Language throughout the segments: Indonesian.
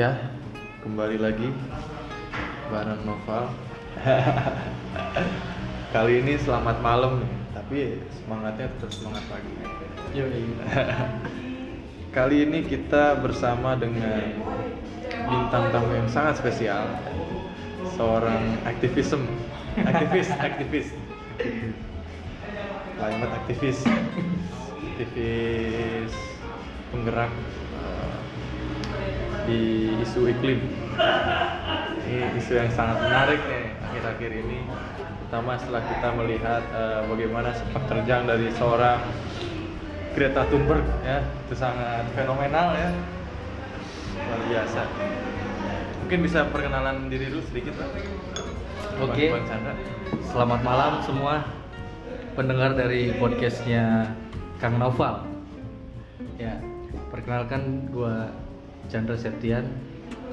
Ya, kembali lagi bareng Noval. Kali ini selamat malam nih, tapi semangatnya tetap semangat pagi. Kali ini kita bersama dengan bintang tamu yang sangat spesial, seorang aktivism, aktivis, aktivis, climate aktivis, aktivis penggerak eh, di isu iklim. Ini isu yang sangat menarik nih akhir-akhir ini, terutama setelah kita melihat eh, bagaimana sepak terjang dari seorang Greta Thunberg ya, itu sangat fenomenal ya, luar biasa. Mungkin bisa perkenalan diri dulu sedikit Pak. Oke. Bang Chandra. Selamat malam semua pendengar dari podcastnya Kang Noval. Ya, perkenalkan gua Chandra Septian,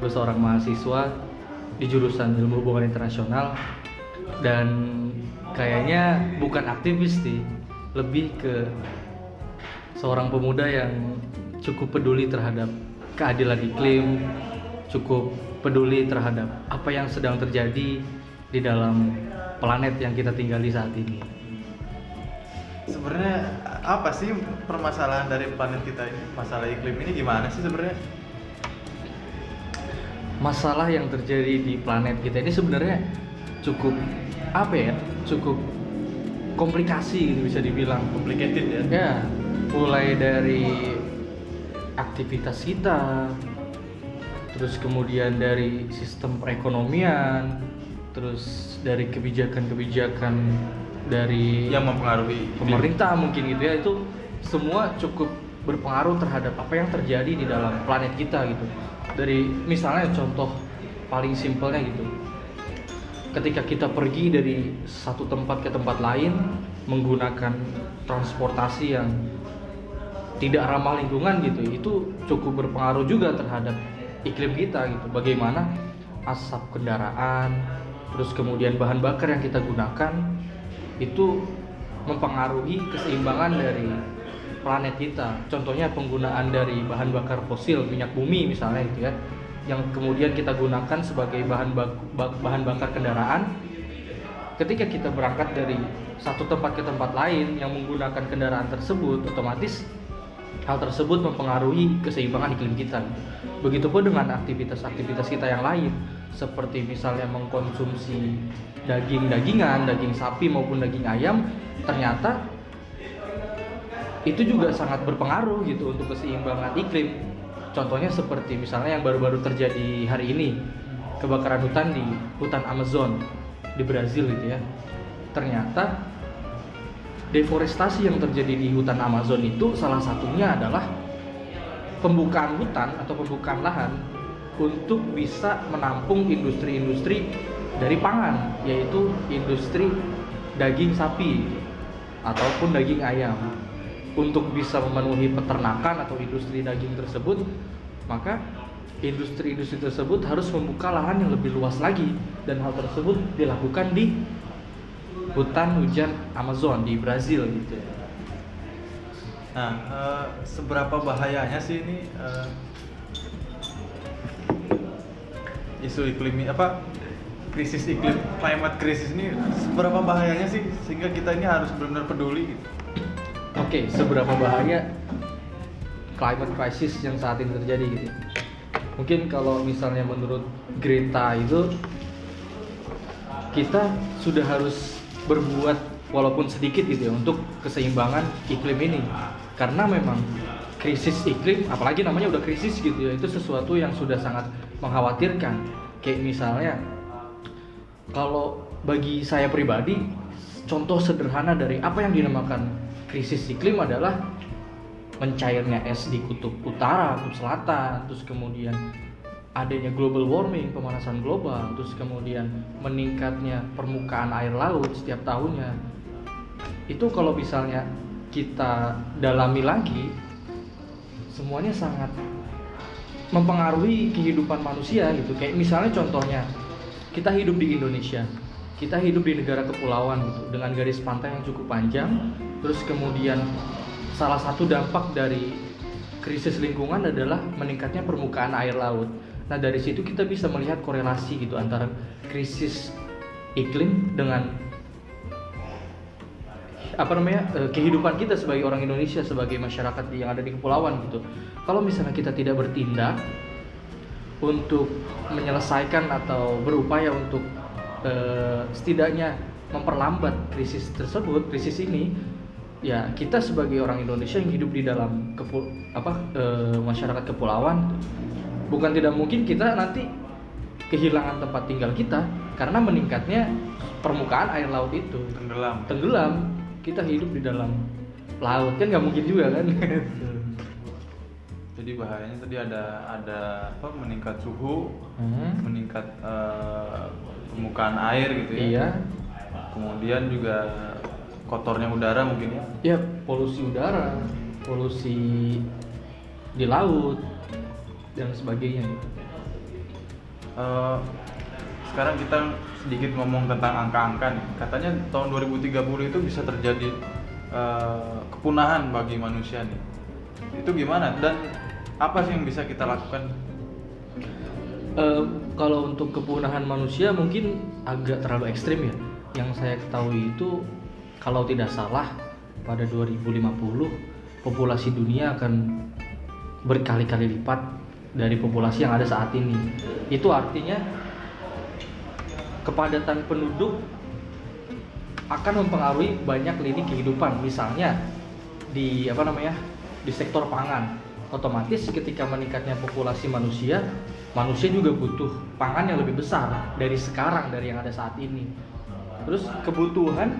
gue seorang mahasiswa di jurusan Ilmu Hubungan Internasional dan kayaknya bukan aktivis sih, lebih ke seorang pemuda yang cukup peduli terhadap keadilan iklim, cukup peduli terhadap apa yang sedang terjadi di dalam planet yang kita tinggali saat ini. Sebenarnya apa sih permasalahan dari planet kita ini? Masalah iklim ini gimana sih sebenarnya? Masalah yang terjadi di planet kita ini sebenarnya cukup apa ya? Cukup komplikasi gitu bisa dibilang. Complicated ya? Ya, mulai dari aktivitas kita, terus kemudian dari sistem perekonomian, terus dari kebijakan-kebijakan dari Yang mempengaruhi pemerintah mungkin gitu ya itu semua cukup berpengaruh terhadap apa yang terjadi di dalam planet kita gitu. Dari misalnya contoh paling simpelnya gitu. Ketika kita pergi dari satu tempat ke tempat lain menggunakan transportasi yang tidak ramah lingkungan gitu, itu cukup berpengaruh juga terhadap iklim kita gitu. Bagaimana asap kendaraan, terus kemudian bahan bakar yang kita gunakan itu mempengaruhi keseimbangan dari planet kita. Contohnya penggunaan dari bahan bakar fosil, minyak bumi misalnya gitu ya, yang kemudian kita gunakan sebagai bahan bak- bak- bahan bakar kendaraan. Ketika kita berangkat dari satu tempat ke tempat lain yang menggunakan kendaraan tersebut, otomatis hal tersebut mempengaruhi keseimbangan iklim kita. Begitupun dengan aktivitas-aktivitas kita yang lain, seperti misalnya mengkonsumsi daging-dagingan, daging sapi maupun daging ayam, ternyata itu juga sangat berpengaruh gitu untuk keseimbangan iklim. Contohnya seperti misalnya yang baru-baru terjadi hari ini, kebakaran hutan di hutan Amazon di Brazil gitu ya. Ternyata deforestasi yang terjadi di hutan Amazon itu salah satunya adalah pembukaan hutan atau pembukaan lahan untuk bisa menampung industri-industri dari pangan yaitu industri daging sapi ataupun daging ayam untuk bisa memenuhi peternakan atau industri daging tersebut maka industri-industri tersebut harus membuka lahan yang lebih luas lagi dan hal tersebut dilakukan di hutan hujan Amazon di Brazil gitu Nah, eh, seberapa bahayanya sih ini eh, isu iklim apa krisis iklim climate krisis ini seberapa bahayanya sih sehingga kita ini harus benar-benar peduli gitu. Oke, seberapa bahaya climate crisis yang saat ini terjadi gitu? Mungkin kalau misalnya menurut Greta itu kita sudah harus berbuat walaupun sedikit gitu ya untuk keseimbangan iklim ini. Karena memang krisis iklim, apalagi namanya udah krisis gitu ya, itu sesuatu yang sudah sangat mengkhawatirkan. Kayak misalnya kalau bagi saya pribadi, contoh sederhana dari apa yang dinamakan krisis iklim adalah mencairnya es di kutub utara, kutub selatan, terus kemudian adanya global warming, pemanasan global, terus kemudian meningkatnya permukaan air laut setiap tahunnya. Itu kalau misalnya kita dalami lagi, semuanya sangat mempengaruhi kehidupan manusia gitu. Kayak misalnya contohnya kita hidup di Indonesia, kita hidup di negara kepulauan gitu dengan garis pantai yang cukup panjang, terus kemudian salah satu dampak dari krisis lingkungan adalah meningkatnya permukaan air laut. Nah dari situ kita bisa melihat korelasi gitu antara krisis iklim dengan apa namanya eh, kehidupan kita sebagai orang Indonesia sebagai masyarakat yang ada di kepulauan gitu. Kalau misalnya kita tidak bertindak untuk menyelesaikan atau berupaya untuk eh, setidaknya memperlambat krisis tersebut, krisis ini, ya kita sebagai orang Indonesia yang hidup di dalam kepul apa eh, masyarakat kepulauan, bukan tidak mungkin kita nanti kehilangan tempat tinggal kita karena meningkatnya permukaan air laut itu. Tenggelam. Tenggelam. Kita hidup di dalam laut. Kan nggak mungkin juga kan? Jadi bahayanya tadi ada ada apa meningkat suhu Hmm. meningkat eh, permukaan air gitu ya. Iya. Kemudian juga kotornya udara mungkin ya. Ya polusi udara polusi di laut dan sebagainya. Gitu. Eh, sekarang kita sedikit ngomong tentang angka-angka nih. Katanya tahun 2030 itu bisa terjadi eh, kepunahan bagi manusia nih. Itu gimana? Dan apa sih yang bisa kita lakukan Eh, kalau untuk kepunahan manusia mungkin agak terlalu ekstrim ya. Yang saya ketahui itu kalau tidak salah pada 2050 populasi dunia akan berkali-kali lipat dari populasi yang ada saat ini. Itu artinya kepadatan penduduk akan mempengaruhi banyak lini kehidupan. Misalnya di apa namanya? di sektor pangan. Otomatis ketika meningkatnya populasi manusia, manusia juga butuh pangan yang lebih besar dari sekarang dari yang ada saat ini. Terus kebutuhan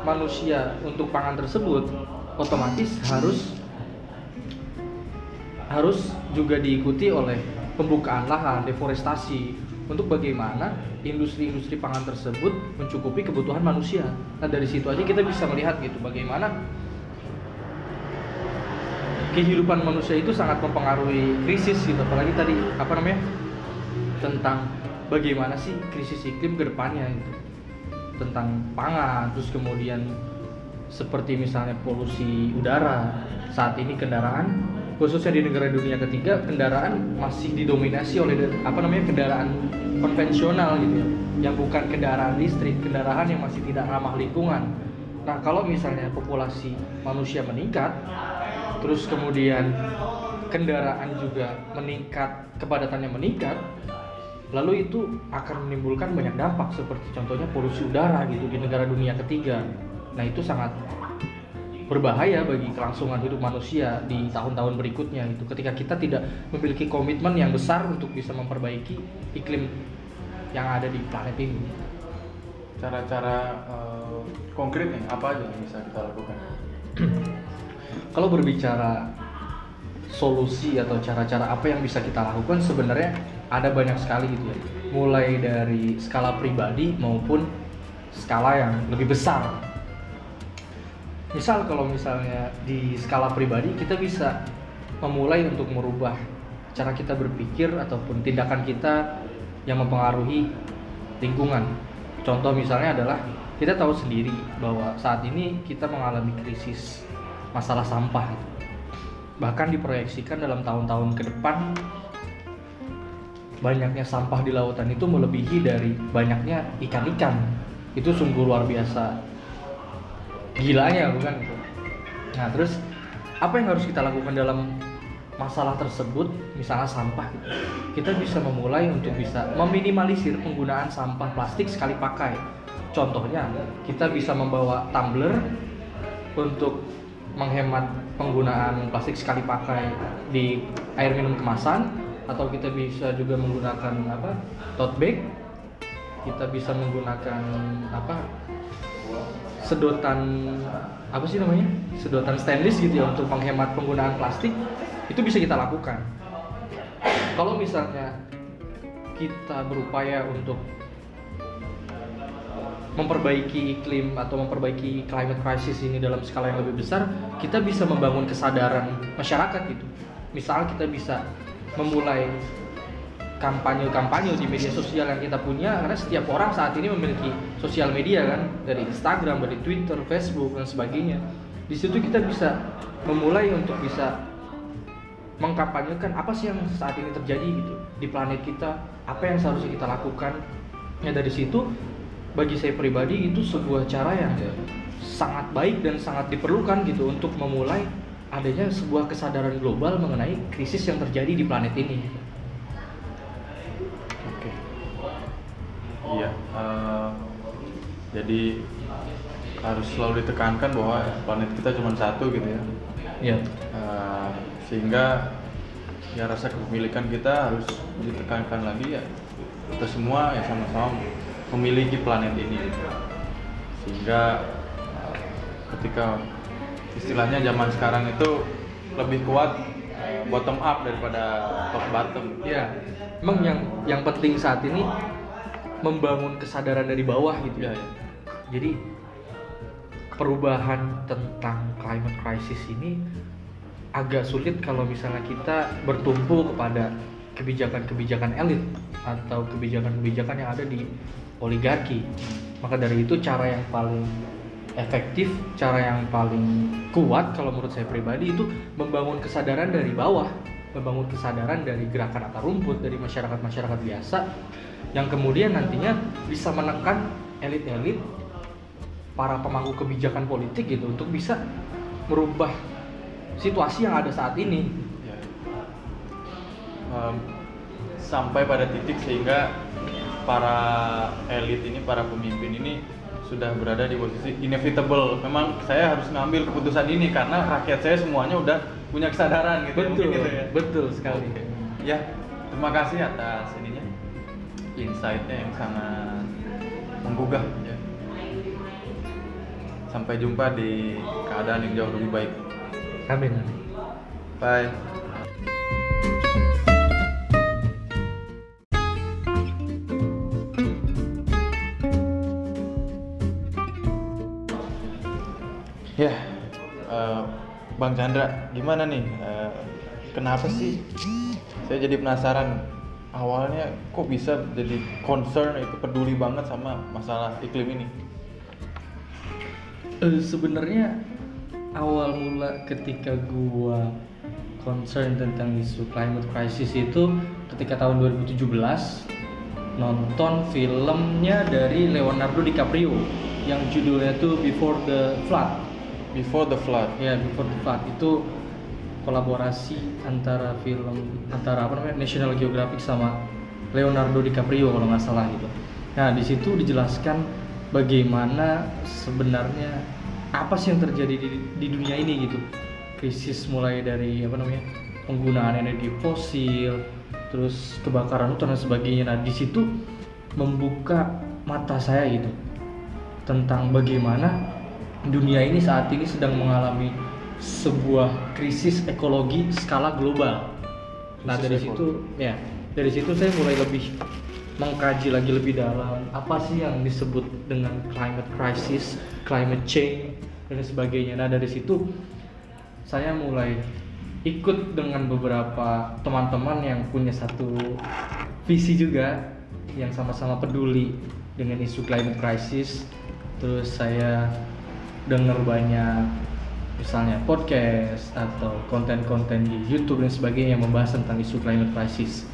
manusia untuk pangan tersebut otomatis harus harus juga diikuti oleh pembukaan lahan, deforestasi untuk bagaimana industri-industri pangan tersebut mencukupi kebutuhan manusia. Nah dari situ aja kita bisa melihat gitu bagaimana kehidupan manusia itu sangat mempengaruhi krisis gitu. Apalagi tadi apa namanya tentang bagaimana sih krisis iklim ke depannya gitu. Tentang pangan terus kemudian seperti misalnya polusi udara saat ini kendaraan khususnya di negara dunia ketiga kendaraan masih didominasi oleh apa namanya kendaraan konvensional gitu ya. Yang bukan kendaraan listrik kendaraan yang masih tidak ramah lingkungan. Nah kalau misalnya populasi manusia meningkat terus kemudian kendaraan juga meningkat kepadatannya meningkat. Lalu itu akan menimbulkan banyak dampak seperti contohnya polusi udara gitu di negara dunia ketiga. Nah itu sangat berbahaya bagi kelangsungan hidup manusia di tahun-tahun berikutnya itu ketika kita tidak memiliki komitmen yang besar untuk bisa memperbaiki iklim yang ada di planet ini. Cara-cara eh, konkret nih apa aja yang bisa kita lakukan kalau berbicara solusi atau cara-cara apa yang bisa kita lakukan sebenarnya ada banyak sekali gitu ya. Mulai dari skala pribadi maupun skala yang lebih besar. Misal kalau misalnya di skala pribadi kita bisa memulai untuk merubah cara kita berpikir ataupun tindakan kita yang mempengaruhi lingkungan. Contoh misalnya adalah kita tahu sendiri bahwa saat ini kita mengalami krisis masalah sampah bahkan diproyeksikan dalam tahun-tahun ke depan banyaknya sampah di lautan itu melebihi dari banyaknya ikan-ikan. Itu sungguh luar biasa. Gilanya bukan? Itu nah terus apa yang harus kita lakukan dalam masalah tersebut? Misalnya sampah gitu. kita bisa memulai untuk bisa meminimalisir penggunaan sampah plastik sekali pakai. Contohnya kita bisa membawa tumbler untuk menghemat penggunaan plastik sekali pakai di air minum kemasan atau kita bisa juga menggunakan apa tote bag. Kita bisa menggunakan apa sedotan apa sih namanya? Sedotan stainless gitu ya untuk menghemat penggunaan plastik. Itu bisa kita lakukan. Kalau misalnya kita berupaya untuk memperbaiki iklim atau memperbaiki climate crisis ini dalam skala yang lebih besar, kita bisa membangun kesadaran masyarakat gitu. Misal kita bisa memulai kampanye-kampanye di media sosial yang kita punya karena setiap orang saat ini memiliki sosial media kan dari Instagram, dari Twitter, Facebook dan sebagainya. Di situ kita bisa memulai untuk bisa mengkampanyekan apa sih yang saat ini terjadi gitu di planet kita apa yang seharusnya kita lakukan ya dari situ bagi saya pribadi itu sebuah cara yang Iya. sangat baik dan sangat diperlukan gitu untuk memulai adanya sebuah kesadaran global mengenai krisis yang terjadi di planet ini Oke. Iya. eh, jadi harus selalu ditekankan bahwa planet kita cuma satu gitu ya. ya Eh, sehingga ya rasa kepemilikan kita harus ditekankan lagi ya kita semua ya sama-sama memiliki planet ini. Sehingga eh, ketika istilahnya zaman sekarang itu lebih kuat bottom up daripada top bottom. Ya emang yang yang penting saat ini membangun kesadaran dari bawah gitu ya. Ya. jadi perubahan tentang climate crisis ini agak sulit kalau misalnya kita bertumpu kepada kebijakan-kebijakan elit atau kebijakan-kebijakan yang ada di oligarki. Maka dari itu cara yang paling efektif, cara yang paling kuat kalau menurut saya pribadi itu membangun kesadaran dari bawah, membangun kesadaran dari gerakan akar rumput dari masyarakat-masyarakat biasa yang kemudian nantinya bisa menekan elit-elit para pemangku kebijakan politik gitu untuk bisa merubah situasi yang ada saat ini. Em, sampai pada titik sehingga para elit ini, para pemimpin ini sudah berada di posisi inevitable. Memang saya harus ngambil keputusan ini karena rakyat saya semuanya udah punya kesadaran gitu. ya, Betul, gitu ya. betul sekali. Oke. Ya, terima kasih atas ininya, insight-nya yang sangat menggugah. Ya. Sampai jumpa di keadaan yang jauh lebih baik. Amin. Bye. Bang Chandra, gimana nih? Eh, kenapa sih? Saya jadi penasaran. Awalnya kok bisa jadi concern itu peduli banget sama masalah iklim ini? Eh, sebenarnya awal mula ketika gua concern tentang isu climate crisis itu ketika tahun 2017 nonton filmnya dari Leonardo DiCaprio yang judulnya tuh Before the Flood. Before the flood. Ya, Before the Flood itu kolaborasi antara film antara apa namanya National Geographic sama Leonardo DiCaprio kalau nggak salah gitu. Nah di situ dijelaskan bagaimana sebenarnya apa sih yang terjadi di, di dunia ini gitu. Krisis mulai dari apa namanya penggunaan energi fosil, terus kebakaran hutan dan sebagainya. Nah di situ membuka mata saya gitu tentang bagaimana dunia ini saat ini sedang mengalami sebuah krisis ekologi skala global. Nah Krisis dari ekologi. situ ya dari situ saya mulai lebih mengkaji lagi lebih dalam apa sih yang disebut dengan climate crisis, climate change dan sebagainya. Nah dari situ saya mulai ikut dengan beberapa teman-teman yang punya satu visi juga yang sama-sama peduli dengan isu climate crisis. Terus saya dengar banyak misalnya podcast atau konten-konten di YouTube dan sebagainya yang membahas tentang isu climate crisis.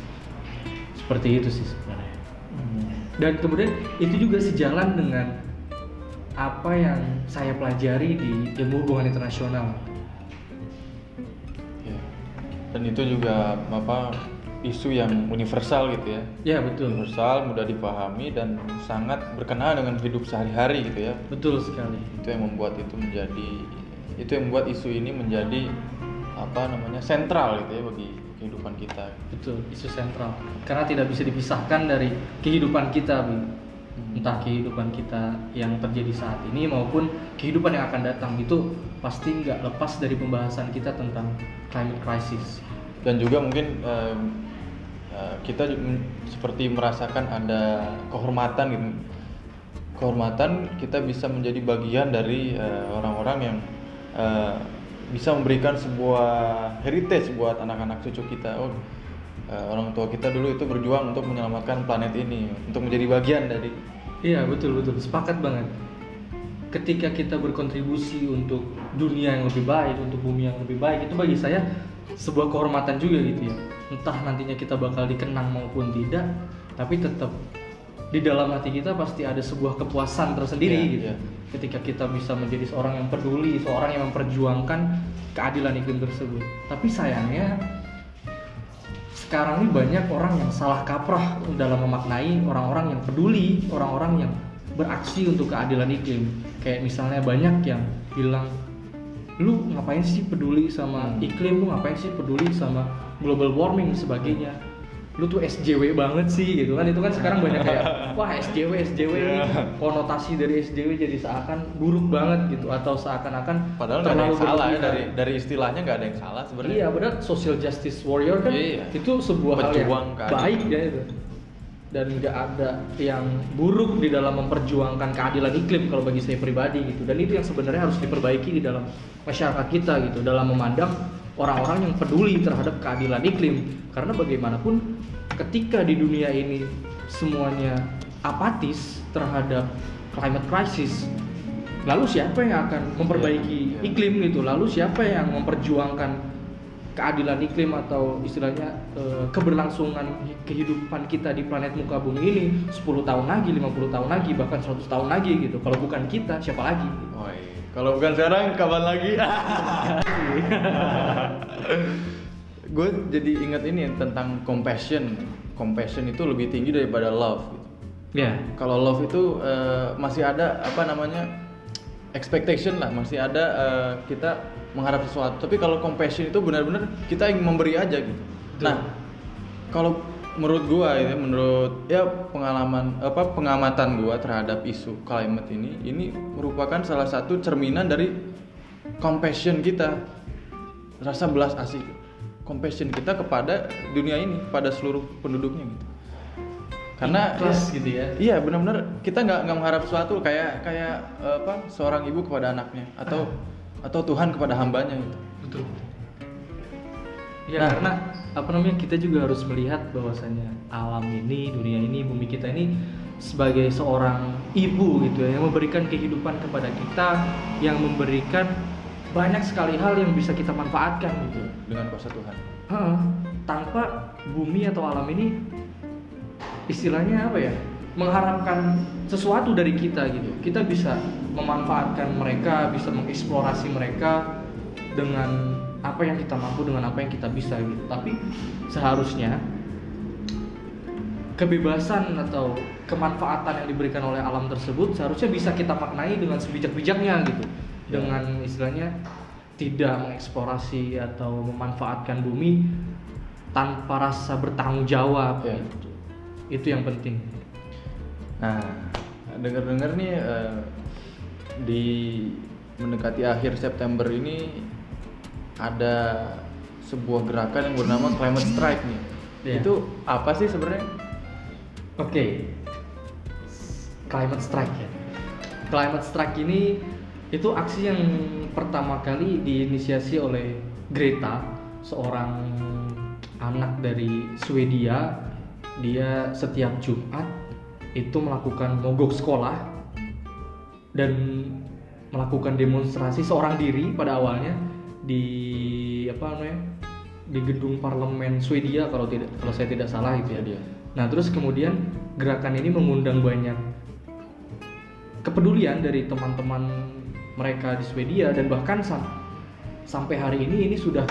Seperti itu sih sebenarnya. Dan kemudian itu juga sejalan dengan apa yang saya pelajari di ilmu hubungan internasional. Ya. Dan itu juga apa isu yang universal gitu ya. Ya betul, Universal, mudah dipahami dan sangat berkenaan dengan hidup sehari-hari gitu ya. betul sekali. Itu yang membuat itu menjadi itu yang membuat isu ini menjadi apa namanya sentral gitu ya bagi kehidupan kita. Betul, isu sentral. Karena tidak bisa dipisahkan dari kehidupan kita, Bi. entah kehidupan kita yang terjadi saat ini maupun kehidupan yang akan datang itu pasti nggak lepas dari pembahasan kita tentang climate crisis. Dan juga mungkin em, eh, kita seperti merasakan ada kehormatan gitu. Kehormatan kita bisa menjadi bagian dari eh, orang-orang yang eh, bisa memberikan sebuah heritage buat anak-anak cucu kita. Oh, eh, orang tua kita dulu itu berjuang untuk menyelamatkan planet ini, untuk menjadi bagian dari Iya betul betul, sepakat banget. Ketika kita berkontribusi untuk dunia yang lebih baik, untuk bumi yang lebih baik, itu bagi saya sebuah kehormatan juga gitu ya entah nantinya kita bakal dikenang maupun tidak tapi tetap di dalam hati kita pasti ada sebuah kepuasan tersendiri Iya, gitu iya. ketika kita bisa menjadi seorang yang peduli seorang yang memperjuangkan keadilan iklim tersebut tapi sayangnya sekarang ini banyak orang yang salah kaprah dalam memaknai orang-orang yang peduli, orang-orang yang beraksi untuk keadilan iklim. Kayak misalnya banyak yang bilang, lu ngapain sih peduli sama Hmm. iklim, lu ngapain sih peduli sama global warming dan sebagainya. Lu tuh SJW banget sih gitu kan itu kan sekarang banyak kayak wah SJW SJW Iya. konotasi dari SJW jadi seakan buruk banget gitu atau seakan-akan Padahal nggak ada yang terlalu salah ya dari dari istilahnya nggak ada yang salah sebenarnya. Iya benar social justice warrior kan Iya. itu sebuah hal yang Pejuang keadilan. baik ya itu dan nggak ada yang buruk di dalam memperjuangkan keadilan iklim kalau bagi saya pribadi gitu. Dan itu yang sebenarnya harus diperbaiki di dalam masyarakat kita gitu dalam memandang orang-orang yang peduli terhadap keadilan iklim. Karena bagaimanapun ketika di dunia ini semuanya apatis terhadap climate crisis lalu siapa yang akan memperbaiki Iya, iya. iklim gitu? Lalu siapa yang memperjuangkan keadilan iklim atau istilahnya eh, keberlangsungan kehidupan kita di planet muka bumi ini 10 tahun lagi 50 tahun lagi bahkan 100 tahun lagi gitu kalau bukan kita siapa lagi Woi, kalau bukan sekarang kapan lagi? gue jadi ingat ini tentang compassion. Compassion itu lebih tinggi daripada love. Gitu. ya Kalau love itu eh, masih ada apa namanya expectation lah, masih ada eh, kita mengharap sesuatu. Tapi kalau compassion itu benar-benar kita ingin memberi aja gitu. Betul. Nah, kalau menurut gua ya, menurut ya pengalaman apa pengamatan gua terhadap isu climate ini, ini merupakan salah satu cerminan dari compassion kita, rasa belas asih, compassion kita kepada dunia ini, pada seluruh penduduknya gitu. Karena Ikhlas gitu ya Iya benar-benar kita nggak nggak mengharap sesuatu kayak kayak apa seorang ibu kepada anaknya atau atau Tuhan kepada hambanya gitu. betul ya Nah. karena apa namanya kita juga harus melihat bahwasanya alam ini dunia ini bumi kita ini sebagai seorang ibu gitu ya yang memberikan kehidupan kepada kita yang memberikan banyak sekali hal yang bisa kita manfaatkan gitu dengan kuasa Tuhan. Heeh, tanpa bumi atau alam ini istilahnya apa ya mengharapkan sesuatu dari kita gitu kita bisa memanfaatkan mereka bisa mengeksplorasi mereka dengan apa yang kita mampu dengan apa yang kita bisa gitu tapi seharusnya kebebasan atau kemanfaatan yang diberikan oleh alam tersebut seharusnya bisa kita maknai dengan sebijak-bijaknya gitu Ya. dengan istilahnya tidak mengeksplorasi atau memanfaatkan bumi tanpa rasa bertanggung jawab Ya. gitu. Itu yang penting Nah, dengar-dengar nih eh, di mendekati akhir September ini ada sebuah gerakan yang bernama Climate Strike nih. Iya. Itu apa sih sebenarnya? Oke, climate strike ya. Climate strike ini itu aksi yang pertama kali diinisiasi oleh Greta, seorang anak dari Swedia. Dia setiap Jumat itu melakukan mogok sekolah dan melakukan demonstrasi seorang diri pada awalnya di apa namanya di gedung parlemen Swedia kalau tidak kalau saya tidak salah itu ya Swedia. Nah, terus kemudian gerakan ini mengundang banyak kepedulian dari teman-teman mereka di Swedia dan bahkan sam- sampai hari ini ini sudah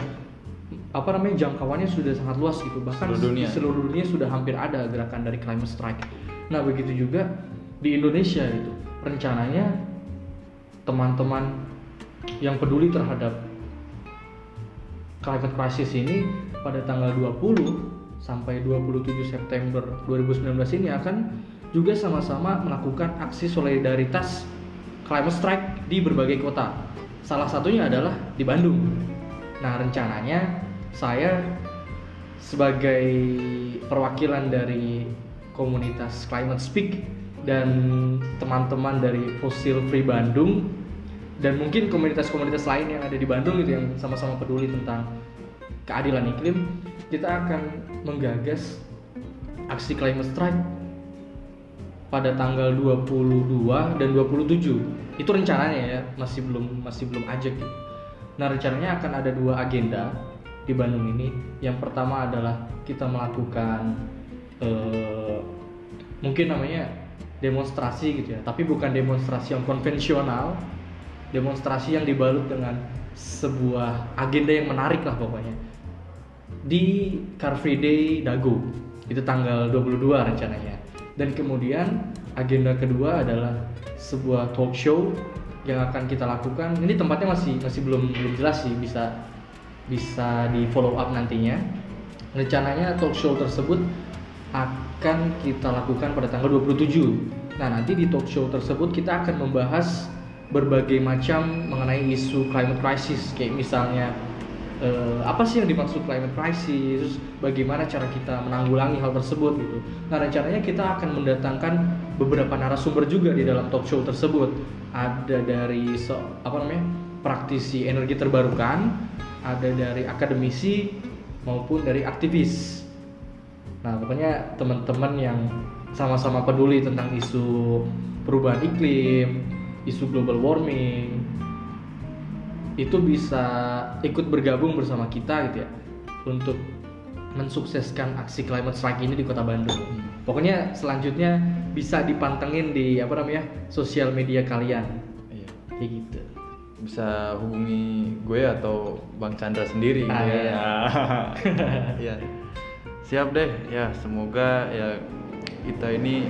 apa namanya jangkauannya sudah sangat luas gitu bahkan Seluruh dunia. di seluruh dunia sudah hampir ada gerakan dari climate strike. Nah begitu juga di Indonesia itu rencananya teman-teman yang peduli terhadap climate crisis ini pada tanggal 20 sampai 27 September 2019 ini akan juga sama-sama melakukan aksi solidaritas climate strike di berbagai kota. Salah satunya adalah di Bandung. Nah, rencananya saya sebagai perwakilan dari komunitas Climate Speak dan teman-teman dari Fossil Free Bandung dan mungkin komunitas-komunitas lain yang ada di Bandung gitu yang sama-sama peduli tentang keadilan iklim, kita akan menggagas aksi climate strike pada tanggal 22 dan 27. Itu rencananya ya, masih belum masih belum ajak gitu. Nah, rencananya akan ada dua agenda. Di Bandung ini. Yang pertama adalah kita melakukan eh, mungkin namanya demonstrasi gitu ya, tapi bukan demonstrasi yang konvensional, demonstrasi yang dibalut dengan sebuah agenda yang menarik lah pokoknya. Di Car Free Day Dago, itu tanggal 22 rencananya. Dan kemudian agenda kedua adalah sebuah talk show yang akan kita lakukan. Ini tempatnya masih masih belum belum jelas sih, bisa bisa di follow up nantinya. Rencananya talk show tersebut akan kita lakukan pada tanggal 27. Nah, nanti di talk show tersebut kita akan membahas berbagai macam mengenai isu climate crisis kayak misalnya eh, apa sih yang dimaksud climate crisis, bagaimana cara kita menanggulangi hal tersebut gitu. Nah rencananya kita akan mendatangkan beberapa narasumber juga di dalam talk show tersebut. Ada dari so, apa namanya praktisi energi terbarukan, ada dari akademisi maupun dari aktivis. Nah pokoknya teman-teman yang sama-sama peduli tentang isu perubahan iklim, isu global warming, itu bisa ikut bergabung bersama kita gitu ya untuk mensukseskan aksi climate strike ini di kota Bandung. Pokoknya selanjutnya bisa dipantengin di apa namanya sosial media kalian Iya. kayak gitu. Bisa hubungi gue atau Bang Chandra sendiri. Ah, ya. iya. Iya. Siap deh. Ya, semoga ya kita ini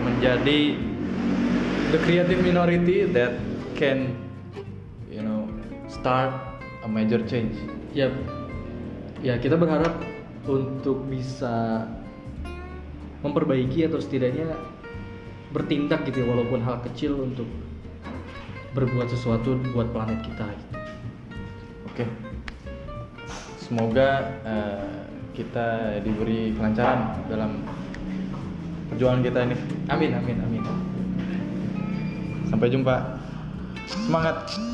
menjadi the creative minority that can you know start a major change. Ya, ya kita berharap untuk bisa memperbaiki atau setidaknya bertindak gitu ya, walaupun hal kecil untuk berbuat sesuatu buat planet kita. Gitu. Oke. Semoga eh, kita diberi kelancaran dalam perjuangan kita ini. Amin, amin, amin. Sampai jumpa. Semangat.